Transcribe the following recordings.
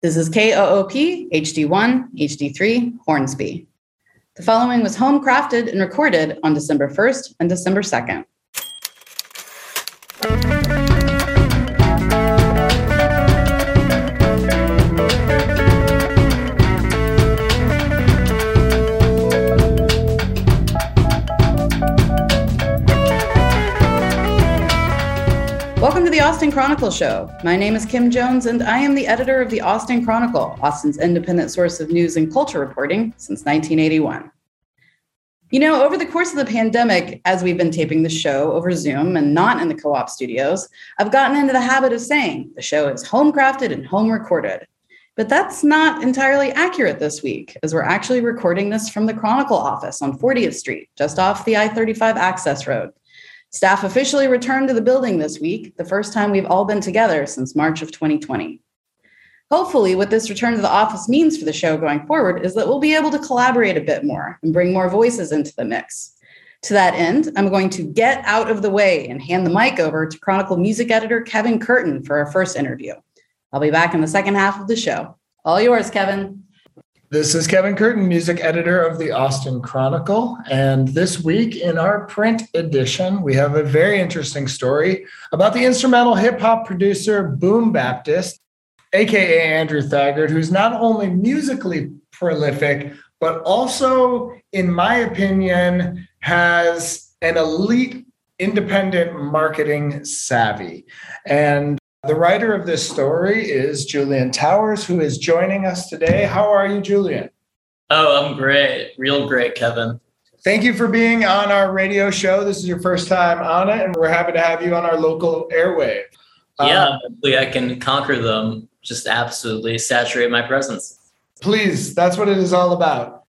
This is KOOP HD1 HD3 Hornsby. The following was home crafted and recorded on December 1st and December 2nd. Austin Chronicle Show. My name is Kim Jones, and I am the editor of the Austin Chronicle, Austin's independent source of news and culture reporting since 1981. You know, over the course of the pandemic, as we've been taping the show over Zoom and not in the KOOP studios, I've gotten into the habit of saying the show is home crafted and home recorded. But that's not entirely accurate this week, as we're actually recording this from the Chronicle office on 40th Street, just off the I 35 access road. Staff officially returned to the building this week, the first time we've all been together since March of 2020. Hopefully, what this return to the office means for the show going forward is that we'll be able to collaborate a bit more and bring more voices into the mix. To that end, I'm going to get out of the way and hand the mic over to Chronicle music editor Kevin Curtin for our first interview. I'll be back in the second half of the show. All yours, Kevin. This is Kevin Curtin, music editor of the Austin Chronicle. And this week in our print edition, we have a very interesting story about the instrumental hip hop producer BoomBaptist, AKA Andrew Thagard, who's not only musically prolific, but also, in my opinion, has an elite independent marketing savvy. And the writer of this story is Julian Towers, who is joining us today. How are you, Julian? Oh, I'm great. Real great, Kevin. Thank you for being on our radio show. This is your first time on it, and we're happy to have you on our local airwave. Yeah, um, hopefully I can conquer them, just absolutely saturate my presence. Please, that's what it is all about.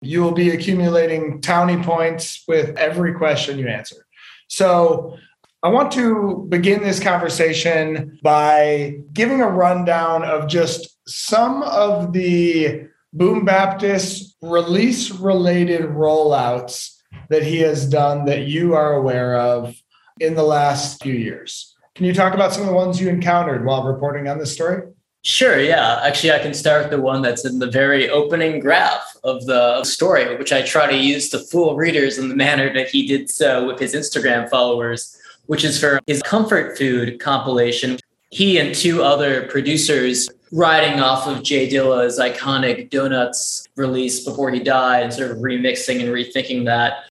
You will be accumulating townie points with every question you answer. So, I want to begin this conversation by giving a rundown of just some of the BoomBaptist release related rollouts that he has done that you are aware of in the last few years. Can you talk about some of the ones you encountered while reporting on this story? Sure, yeah. Actually, I can start with the one that's in the very opening graph of the story, which I try to use to fool readers in the manner that he did so with his Instagram followers which is for his comfort food compilation. He and two other producers riding off of J Dilla's iconic Donuts release before he died and sort of remixing and rethinking that.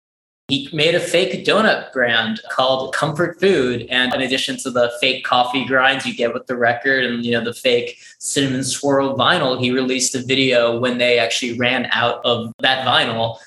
He made a fake donut brand called Comfort Food. And in addition to the fake coffee grinds you get with the record and you know the fake cinnamon swirl vinyl, he released a video when they actually ran out of that vinyl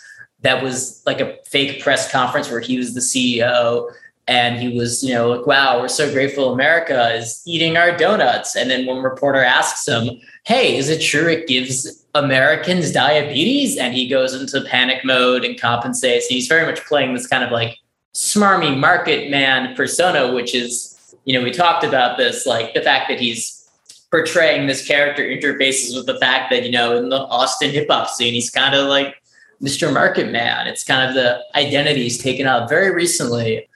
that was like a fake press conference where he was the CEO and he was you know like wow we're so grateful america is eating our donuts. And then one reporter asks him hey is it true it gives americans diabetes? And he goes into panic mode and compensates. He's very much playing this kind of like smarmy market man persona which is you know we talked about this like the fact that he's portraying this character interfaces with the fact that you know in the austin hip-hop scene he's kind of like mr market man. It's kind of the identity he's taken up very recently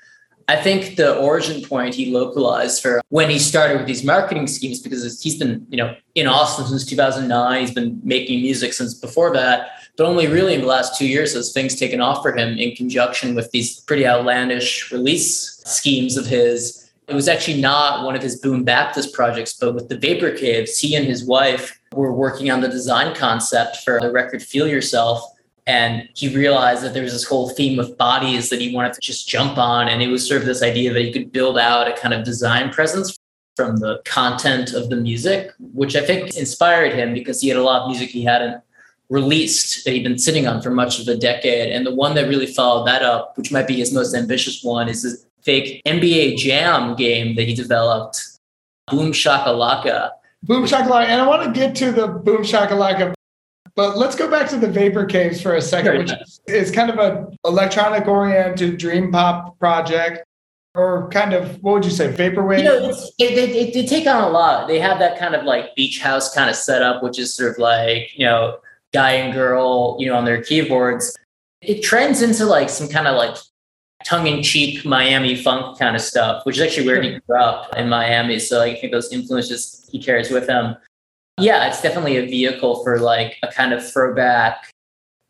I think the origin point he localized for when he started with these marketing schemes, because he's been, you know, in Austin since 2009. He's been making music since before that, but only really in the last two years has things taken off for him in conjunction with these pretty outlandish release schemes of his. It was actually not one of his BoomBaptist projects, but with the Vapor Caves, he and his wife were working on the design concept for the record Feel Yourself and he realized that there was this whole theme of bodies that he wanted to just jump on. And it was sort of this idea that he could build out a kind of design presence from the content of the music, which I think inspired him because he had a lot of music he hadn't released that he'd been sitting on for much of a decade. And the one that really followed that up, which might be his most ambitious one, is this fake NBA Jam game that he developed, Boom Shakalaka. Boom Shakalaka. And I want to get to the Boom Shakalaka but let's go back to the Vapor Caves for a second, which is kind of an electronic oriented dream pop project. Or kind of, what would you say, vaporwave? You know, it, they take on a lot. They have that kind of like beach house kind of setup, which is sort of like, you know, guy and girl, you know, on their keyboards. It trends into like some kind of like tongue-in-cheek Miami funk kind of stuff, which is actually where he grew up in Miami. So like, I think those influences he carries with him. Yeah, it's definitely a vehicle for like a kind of throwback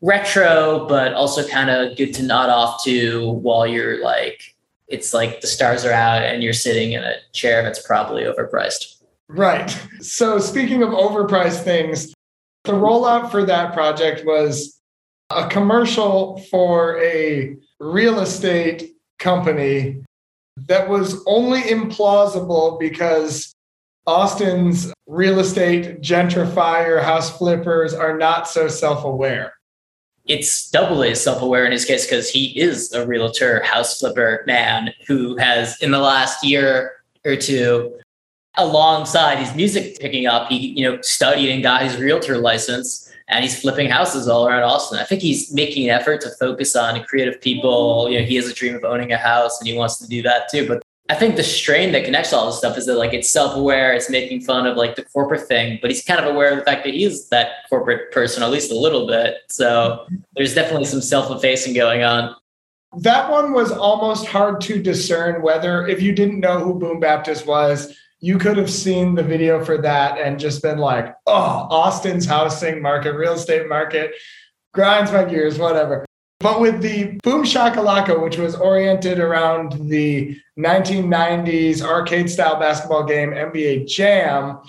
retro, but also kind of good to nod off to while you're like, it's like the stars are out and you're sitting in a chair that's probably overpriced. Right. So, speaking of overpriced things, the rollout for that project was a commercial for a real estate company that was only implausible because Austin's real estate gentrifier, house flippers are not so self aware. It's doubly self aware in his case because he is a realtor, house flipper man who has, in the last year or two, alongside his music picking up, he you know studied and got his realtor license and he's flipping houses all around Austin. I think he's making an effort to focus on creative people. You know, he has a dream of owning a house and he wants to do that too. But I think the strain that connects all this stuff is that like it's self-aware, it's making fun of like the corporate thing, but he's kind of aware of the fact that he's that corporate person, at least a little bit. So there's definitely some self-effacing going on. That one was almost hard to discern whether if you didn't know who BoomBaptist was, you could have seen the video for that and just been like, oh, Austin's housing market, real estate market, grinds my gears, whatever. But with the Boom Shakalaka, which was oriented around the 1990s arcade style basketball game NBA Jam,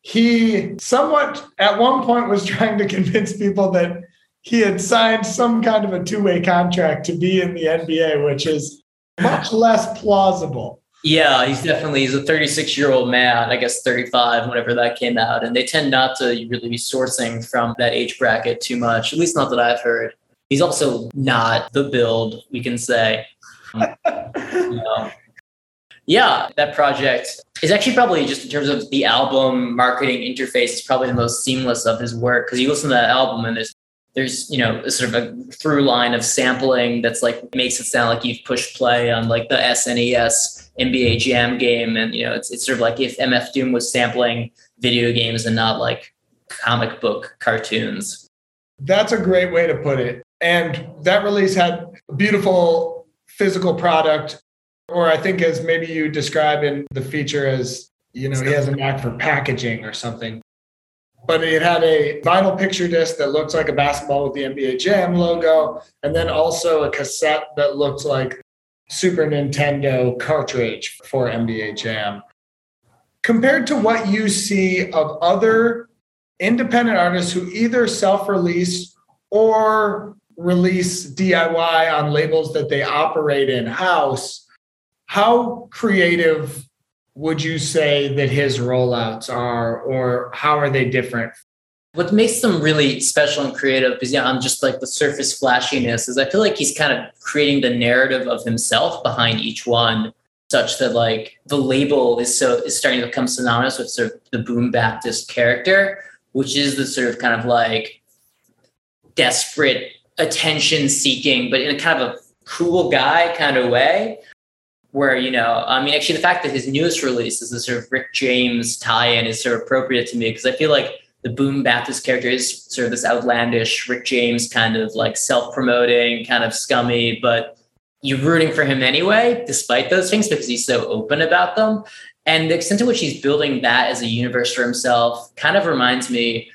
he somewhat at one point was trying to convince people that he had signed some kind of a two way contract to be in the NBA, which is much less plausible. Yeah, he's definitely he's a 36 year old man, I guess 35 whenever that came out, and they tend not to really be sourcing from that age bracket too much. At least not that I've heard. He's also not the build we can say. you know. Um, yeah, that project is actually probably just in terms of the album marketing interface is probably the most seamless of his work because you listen to that album and there's there's you know sort of a through line of sampling that's like makes it sound like you've pushed play on like the SNES NBA Jam game, and you know, it's it's sort of like if MF Doom was sampling video games and not like comic book cartoons. That's a great way to put it. And that release had a beautiful physical product, or I think as maybe you describe in the feature as, you know, he has a knack for packaging or something. But it had a vinyl picture disc that looks like a basketball with the NBA Jam logo, and then also a cassette that looked like Super Nintendo cartridge for NBA Jam. Compared to what you see of other independent artists who either self release or release DIY on labels that they operate in house, how creative would you say that his rollouts are, or how are they different? What makes them really special and creative is, yeah, I'm just like the surface flashiness is I feel like he's kind of creating the narrative of himself behind each one, such that like the label is so is starting to become synonymous with sort of the BoomBaptist character, which is the sort of kind of like desperate attention seeking, but in a kind of a cool guy kind of way. Where, you know, I mean, actually, the fact that his newest release is a sort of Rick James tie in is sort of appropriate to me because I feel like the BoomBaptist character is sort of this outlandish Rick James kind of like self-promoting, kind of scummy, but you're rooting for him anyway, despite those things, because he's so open about them. And the extent to which he's building that as a universe for himself kind of reminds me,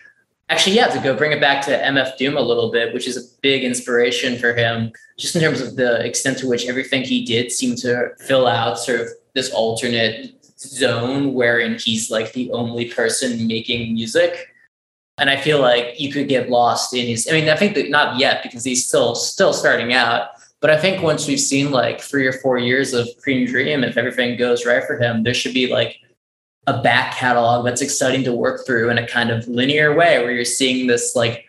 actually, yeah, to go bring it back to MF Doom a little bit, which is a big inspiration for him, just in terms of the extent to which everything he did seemed to fill out sort of this alternate zone wherein he's like the only person making music and I feel like you could get lost in his. I mean, I think that not yet because he's still still starting out. But I think once we've seen like three or four years of Cream Dream, if everything goes right for him, there should be like a back catalog that's exciting to work through in a kind of linear way where you're seeing this like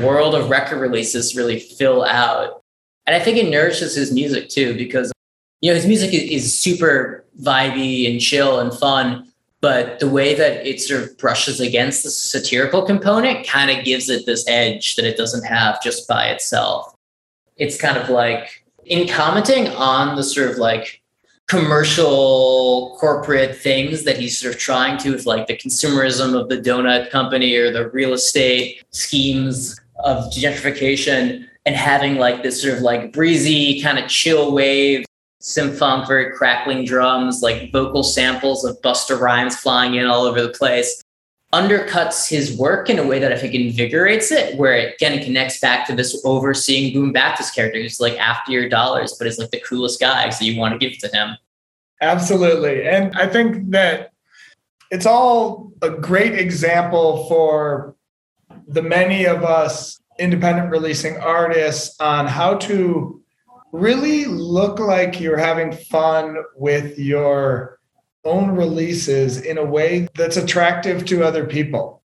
world of record releases really fill out. And I think it nourishes his music too, because you know his music is, is super vibey and chill and fun but the way that it sort of brushes against the satirical component kind of gives it this edge that it doesn't have just by itself. It's kind of like in commenting on the sort of like commercial corporate things that he's sort of trying to with like the consumerism of the donut company or the real estate schemes of gentrification and having like this sort of like breezy kind of chill wave symphonic, very crackling drums, like vocal samples of Busta Rhymes flying in all over the place. Undercuts his work in a way that I think invigorates it, where it again connects back to this overseeing BoomBaptist character who's like after your dollars, but is like the coolest guy. So you want to give to him. Absolutely. And I think that it's all a great example for the many of us independent releasing artists on how to really look like you're having fun with your own releases in a way that's attractive to other people.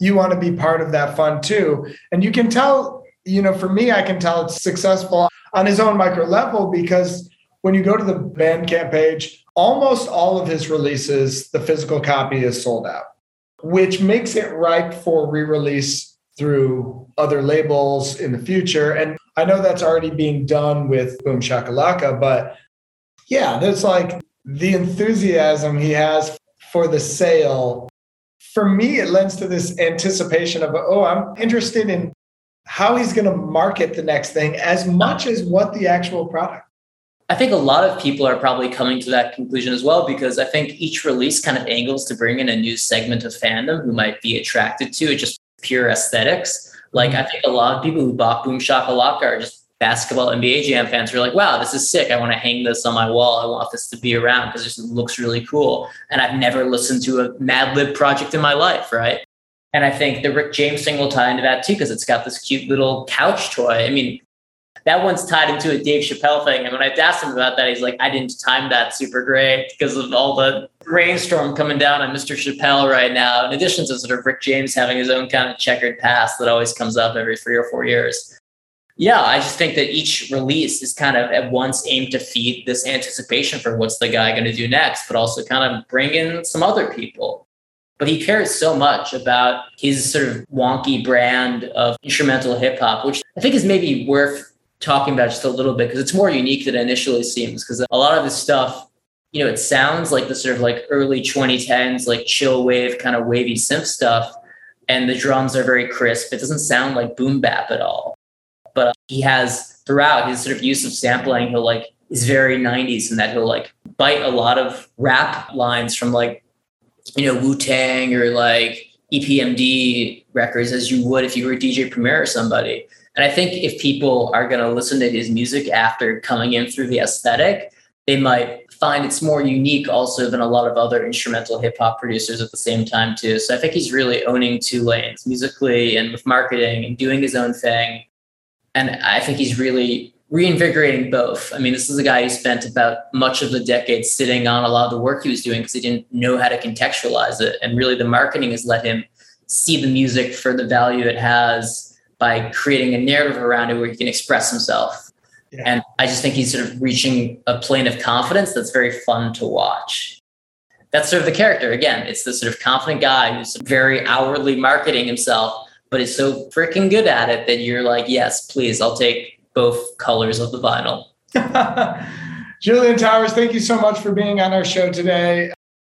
You want to be part of that fun too. And you can tell, you know, for me, I can tell it's successful on his own micro level because when you go to the Bandcamp page, almost all of his releases, the physical copy is sold out, which makes it ripe for re release through other labels in the future. And I know that's already being done with Boom Shakalaka, but yeah, there's like the enthusiasm he has for the sale. For me, it lends to this anticipation of, oh, I'm interested in how he's going to market the next thing as much as what the actual product. I think a lot of people are probably coming to that conclusion as well because I think each release kind of angles to bring in a new segment of fandom who might be attracted to it, just pure aesthetics. Like mm-hmm. I think a lot of people who bought Boom Shakalaka are just basketball NBA Jam fans who are like, wow, this is sick. I want to hang this on my wall. I want this to be around because it looks really cool. And I've never listened to a Madlib project in my life, right? And I think the Rick James thing will tie into that too because it's got this cute little couch toy. I mean, that one's tied into a Dave Chappelle thing. And when I asked him about that, he's like, I didn't time that super great because of all the rainstorm coming down on Mr. Chappelle right now. In addition to sort of Rick James having his own kind of checkered past that always comes up every three or four years. Yeah, I just think that each release is kind of at once aimed to feed this anticipation for what's the guy going to do next, but also kind of bring in some other people. But he cares so much about his sort of wonky brand of instrumental hip hop, which I think is maybe worth talking about just a little bit because it's more unique than it initially seems. Because a lot of this stuff, you know, it sounds like the sort of like early 2010s, like chill wave kind of wavy synth stuff. And the drums are very crisp. It doesn't sound like boom bap at all. But he has throughout his sort of use of sampling, he'll like is very 90s in that he'll like bite a lot of rap lines from like, you know, Wu Tang or like EPMD records as you would if you were DJ Premier or somebody and I think if people are going to listen to his music after coming in through the aesthetic, they might find it's more unique also than a lot of other instrumental hip hop producers at the same time too. So I think he's really owning two lanes musically and with marketing and doing his own thing. And I think he's really reinvigorating both. I mean, this is a guy who spent about much of the decade sitting on a lot of the work he was doing because he didn't know how to contextualize it. And really the marketing has let him see the music for the value it has by creating a narrative around it where he can express himself. Yeah. And I just think he's sort of reaching a plane of confidence that's very fun to watch. That's sort of the character. Again, it's the sort of confident guy who's very outwardly marketing himself, but is so freaking good at it that you're like, yes, please, I'll take both colors of the vinyl. Julian Towers, thank you so much for being on our show today.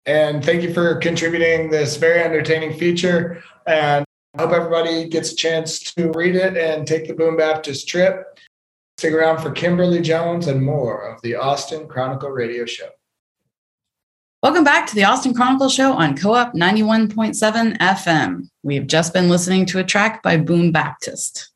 And thank you for contributing this very entertaining feature. And I hope everybody gets a chance to read it and take the BoomBaptist trip. Stick around for Kimberly Jones and more of the Austin Chronicle Radio Show. Welcome back to the Austin Chronicle Show on KOOP 91.7 FM. We've just been listening to a track by BoomBaptist.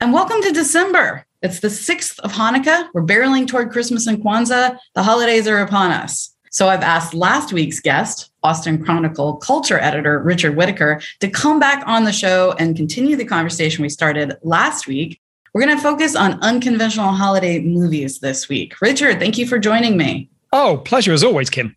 And welcome to December. It's the 6th of Hanukkah. We're barreling toward Christmas and Kwanzaa. The holidays are upon us. So I've asked last week's guest, Austin Chronicle culture editor Richard Whittaker, to come back on the show and continue the conversation we started last week. We're going to focus on unconventional holiday movies this week. Richard, thank you for joining me. Oh, pleasure as always, Kim.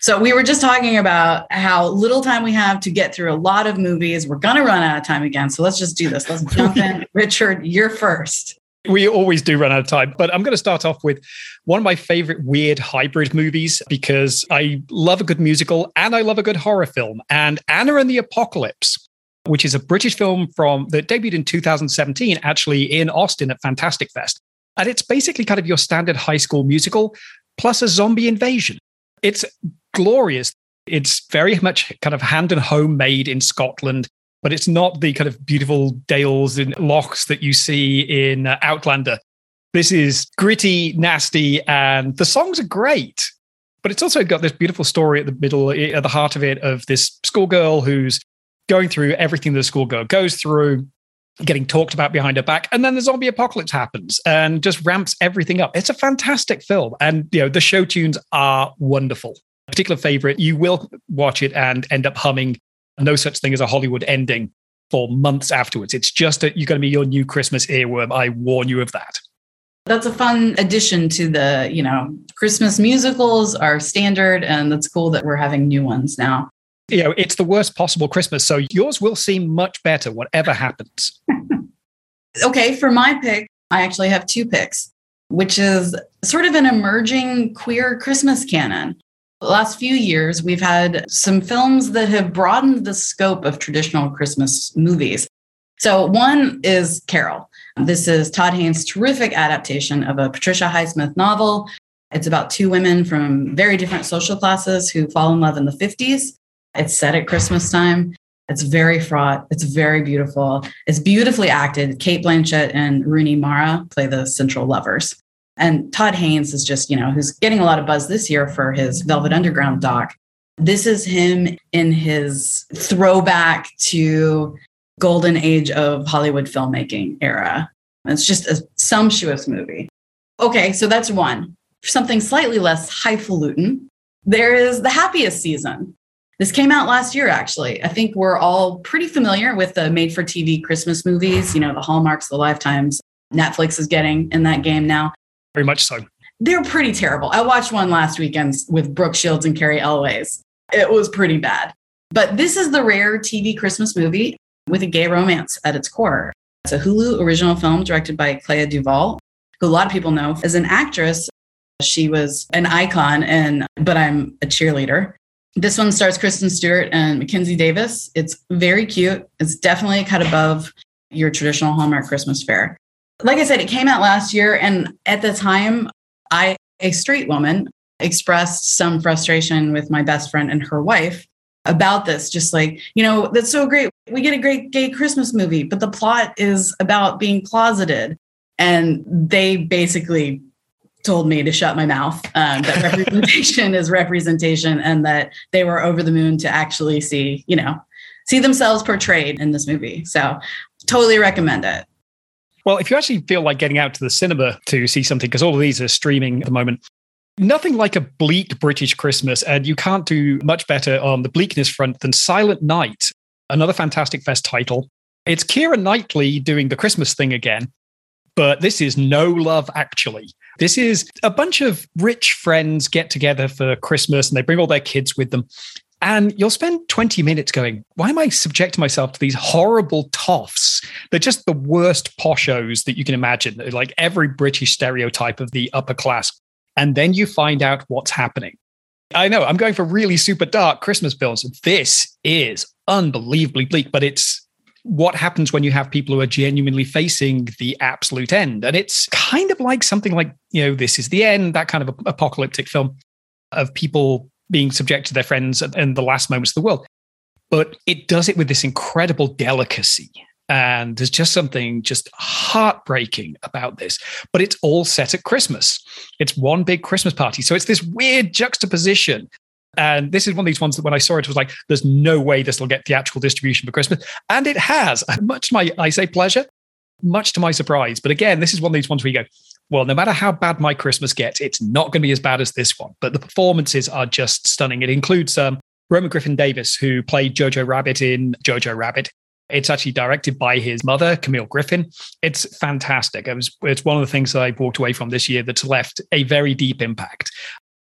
So, we were just talking about how little time we have to get through a lot of movies. We're going to run out of time again. So, let's just do this. Let's jump in. Richard, you're first we always do run out of time, but I'm going to start off with one of my favorite weird hybrid movies because I love a good musical and I love a good horror film. And Anna and the Apocalypse, which is a British film from that debuted in 2017, actually in Austin at Fantastic Fest. And it's basically kind of your standard high school musical plus a zombie invasion. It's glorious. It's very much kind of hand and home made in Scotland but it's not the kind of beautiful dales and lochs that you see in uh, Outlander. This is gritty, nasty, and the songs are great. But it's also got this beautiful story at the middle, at the heart of it, of this schoolgirl who's going through everything the school girl goes through, getting talked about behind her back, and then the zombie apocalypse happens and just ramps everything up. It's a fantastic film, and you know the show tunes are wonderful. particular favorite, you will watch it and end up humming "No Such Thing as a Hollywood Ending" for months afterwards. It's just that you're going to be your new Christmas earworm. I warn you of that. That's a fun addition to the, you know, Christmas musicals are standard, and that's cool that we're having new ones now. You know, it's the worst possible Christmas. So yours will seem much better, whatever happens. okay, for my pick, I actually have two picks, which is sort of an emerging queer Christmas canon. The last few years, we've had some films that have broadened the scope of traditional Christmas movies. So, one is Carol. This is Todd Haynes' terrific adaptation of a Patricia Highsmith novel. It's about two women from very different social classes who fall in love in the 50s. It's set at Christmas time. It's very fraught. It's very beautiful. It's beautifully acted. Cate Blanchett and Rooney Mara play the central lovers. And Todd Haynes is just, you know, who's getting a lot of buzz this year for his Velvet Underground doc. This is him in his throwback to golden age of Hollywood filmmaking era. It's just a sumptuous movie. Okay, so that's one. Something slightly less highfalutin. There is The Happiest Season. This came out last year, actually. I think we're all pretty familiar with the made for TV Christmas movies, you know, the Hallmarks, the Lifetimes. Netflix is getting in that game now. Very much so. They're pretty terrible. I watched one last weekend with Brooke Shields and Cary Elwes. It was pretty bad. But this is the rare TV Christmas movie with a gay romance at its core. It's a Hulu original film directed by Clea DuVall, who a lot of people know as an actress. She was an icon, and but I'm a cheerleader. This one stars Kristen Stewart and Mackenzie Davis. It's very cute. It's definitely cut above your traditional Hallmark Christmas fair. Like I said, it came out last year, and at the time, I, a straight woman, expressed some frustration with my best friend and her wife about this. Just like, you know, that's so great. We get a great gay Christmas movie, but the plot is about being closeted. And they basically told me to shut my mouth, um, that representation is representation, and that they were over the moon to actually see, you know, see themselves portrayed in this movie. So totally recommend it. Well, if you actually feel like getting out to the cinema to see something, because all of these are streaming at the moment, nothing like a bleak British Christmas. And you can't do much better on the bleakness front than Silent Night, another Fantastic Fest title. It's Keira Knightley doing the Christmas thing again, but this is no love actually. This is a bunch of rich friends get together for Christmas and they bring all their kids with them. And you'll spend 20 minutes going, why am I subjecting myself to these horrible toffs? They're just the worst poshos that you can imagine, They're like every British stereotype of the upper class. And then you find out what's happening. I know I'm going for really super dark Christmas films. This is unbelievably bleak, but it's what happens when you have people who are genuinely facing the absolute end. And it's kind of like something like, you know, This is the End, that kind of apocalyptic film of people being subject to their friends in the last moments of the world. But it does it with this incredible delicacy. And there's just something just heartbreaking about this. But it's all set at Christmas. It's one big Christmas party. So it's this weird juxtaposition. And this is one of these ones that when I saw it, was like, there's no way this will get theatrical distribution for Christmas. And it has, much to my, I say pleasure, much to my surprise. But again, this is one of these ones where you go, well, no matter how bad my Christmas gets, it's not going to be as bad as this one. But the performances are just stunning. It includes um, Roman Griffin Davis, who played Jojo Rabbit in Jojo Rabbit. It's actually directed by his mother, Camille Griffin. It's fantastic. It was, it's one of the things that I walked away from this year that's left a very deep impact.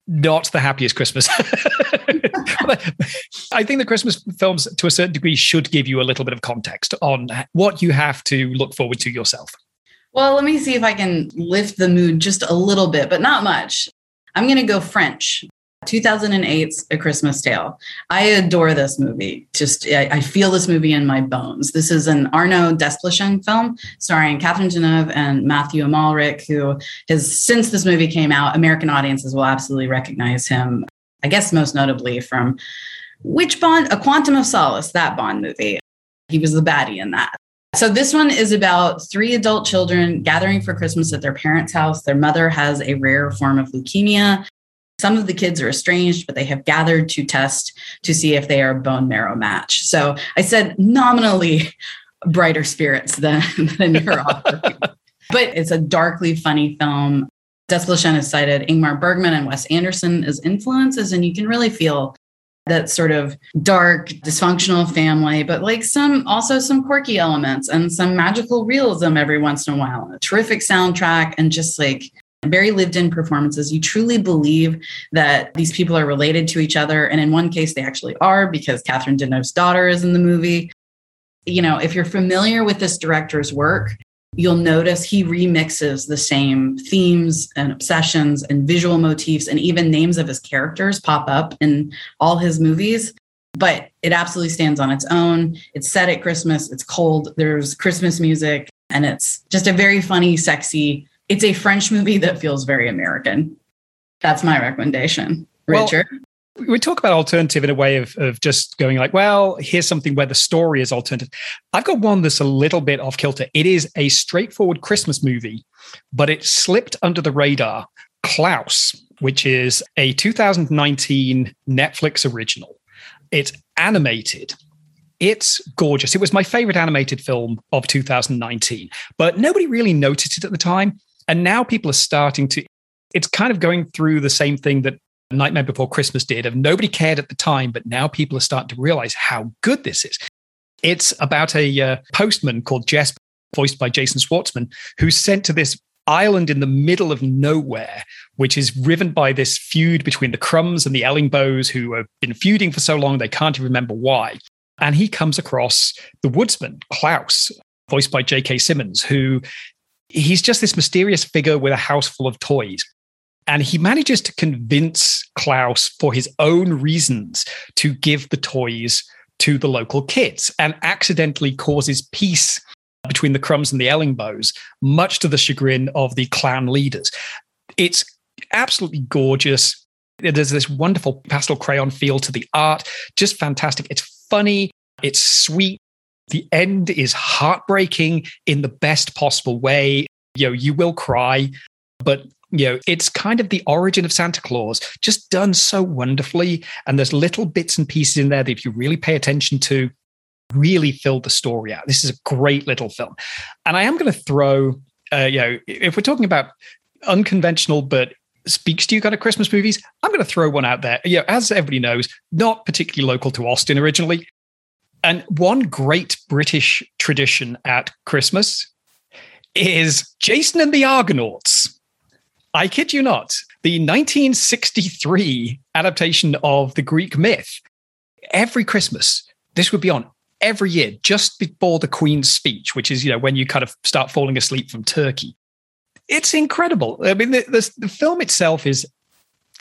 Not the happiest Christmas. I think the Christmas films, to a certain degree, should give you a little bit of context on what you have to look forward to yourself. Well, let me see if I can lift the mood just a little bit, but not much. I'm going to go French. 2008's A Christmas Tale. I adore this movie. Just I, I, feel this movie in my bones. This is an Arnaud Desplechin film starring Catherine Deneuve and Mathieu Amalric, who has since this movie came out, American audiences will absolutely recognize him. I guess most notably from which Bond? A Quantum of Solace, that Bond movie. He was the baddie in that. So this one is about three adult children gathering for Christmas at their parents' house. Their mother has a rare form of leukemia. Some of the kids are estranged, but they have gathered to test to see if they are a bone marrow match. So I said nominally brighter spirits than, than your offer. but it's a darkly funny film. Desplechin has cited Ingmar Bergman and Wes Anderson as influences, and you can really feel that sort of dark, dysfunctional family, but like some also some quirky elements and some magical realism every once in a while, a terrific soundtrack, and just like very lived in performances. You truly believe that these people are related to each other. And in one case, they actually are because Catherine Deneuve's daughter is in the movie. You know, if you're familiar with this director's work, you'll notice he remixes the same themes and obsessions and visual motifs and even names of his characters pop up in all his movies but it absolutely stands on its own it's set at christmas it's cold there's christmas music and it's just a very funny sexy it's a french movie that feels very american that's my recommendation richard well, we talk about alternative in a way of, of just going like, well, here's something where the story is alternative. I've got one that's a little bit off kilter. It is a straightforward Christmas movie, but it slipped under the radar. Klaus, which is a 2019 Netflix original. It's animated. It's gorgeous. It was my favorite animated film of 2019, but nobody really noticed it at the time. And now people are starting to it's kind of going through the same thing that Nightmare Before Christmas did of nobody cared at the time, but now people are starting to realize how good this is. It's about a uh, postman called Jess, voiced by Jason Schwartzman, who's sent to this island in the middle of nowhere, which is riven by this feud between the Krums and the Ellingboes, who have been feuding for so long they can't even remember why. And he comes across the woodsman, Klaus, voiced by J.K. Simmons, who he's just this mysterious figure with a house full of toys. And he manages to convince Klaus, for his own reasons, to give the toys to the local kids and accidentally causes peace between the Krums and the Ellingboes, much to the chagrin of the clan leaders. It's absolutely gorgeous. There's this wonderful pastel crayon feel to the art, just fantastic. It's funny, it's sweet. The end is heartbreaking in the best possible way. You know, you will cry, but you know, it's kind of the origin of Santa Claus, just done so wonderfully. And there's little bits and pieces in there that if you really pay attention to, really fill the story out. This is a great little film. And I am going to throw, uh, you know, if we're talking about unconventional but speaks to you kind of Christmas movies, I'm going to throw one out there. You know, as everybody knows, not particularly local to Austin originally. And one great British tradition at Christmas is Jason and the Argonauts. I kid you not, the 1963 adaptation of the Greek myth. Every Christmas, this would be on every year just before the Queen's speech, which is, you know, when you kind of start falling asleep from turkey. It's incredible. I mean, the, the, the film itself is,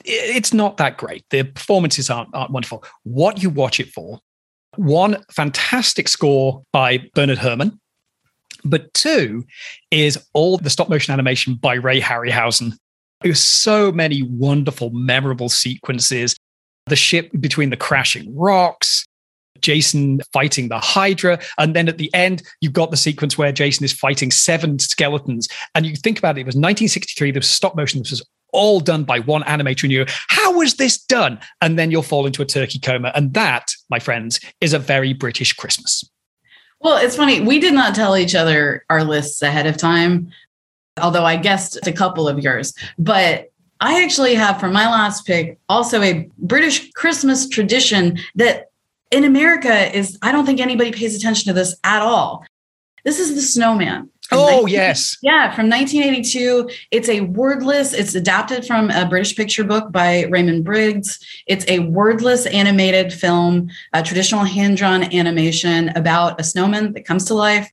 it's not that great. The performances aren't, aren't wonderful. What you watch it for, one fantastic score by Bernard Herrmann, but two is all the stop motion animation by Ray Harryhausen. There's so many wonderful, memorable sequences. The ship between the crashing rocks, Jason fighting the Hydra. And then at the end, you've got the sequence where Jason is fighting seven skeletons. And you think about it, it was 1963, there was stop motion. This was all done by one animator. And you how was this done? And then you'll fall into a turkey coma. And that, my friends, is a very British Christmas. Well, it's funny. We did not tell each other our lists ahead of time, although I guessed a couple of yours. But I actually have for my last pick also a British Christmas tradition that in America is, I don't think anybody pays attention to this at all. This is the snowman. Oh, 19, yes. Yeah, from 1982. It's a wordless, it's adapted from a British picture book by Raymond Briggs. It's a wordless animated film, a traditional hand drawn animation about a snowman that comes to life.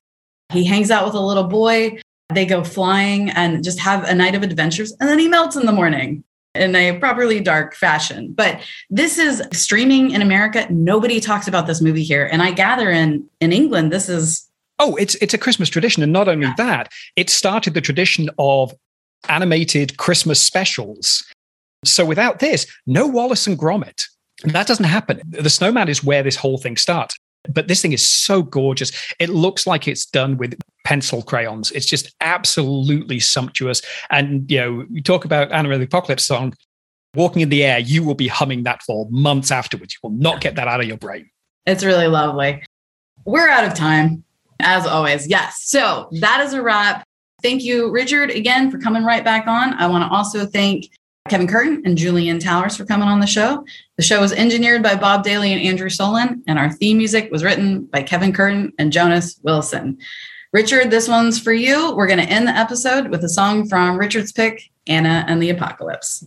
He hangs out with a little boy. They go flying and just have a night of adventures, and then he melts in the morning in a properly dark fashion. But this is streaming in America. Nobody talks about this movie here. And I gather in in England, this is Oh, it's it's a Christmas tradition, and not only yeah. that, it started the tradition of animated Christmas specials. So without this, no Wallace and Gromit. That doesn't happen. The snowman is where this whole thing starts. But this thing is so gorgeous. It looks like it's done with pencil crayons. It's just absolutely sumptuous. And you know, you talk about Anna of the Apocalypse song. walking in the air, you will be humming that for months afterwards. You will not get that out of your brain. It's really lovely. We're out of time, as always. Yes. So that is a wrap. Thank you, Richard, again for coming right back on. I want to also thank Kevin Curtin and Julian Towers for coming on the show. The show was engineered by Bob Daly and Andrew Solon, and our theme music was written by Kevin Curtin and Jonas Wilson. Richard, this one's for you. We're going to end the episode with a song from Richard's pick, Anna and the Apocalypse.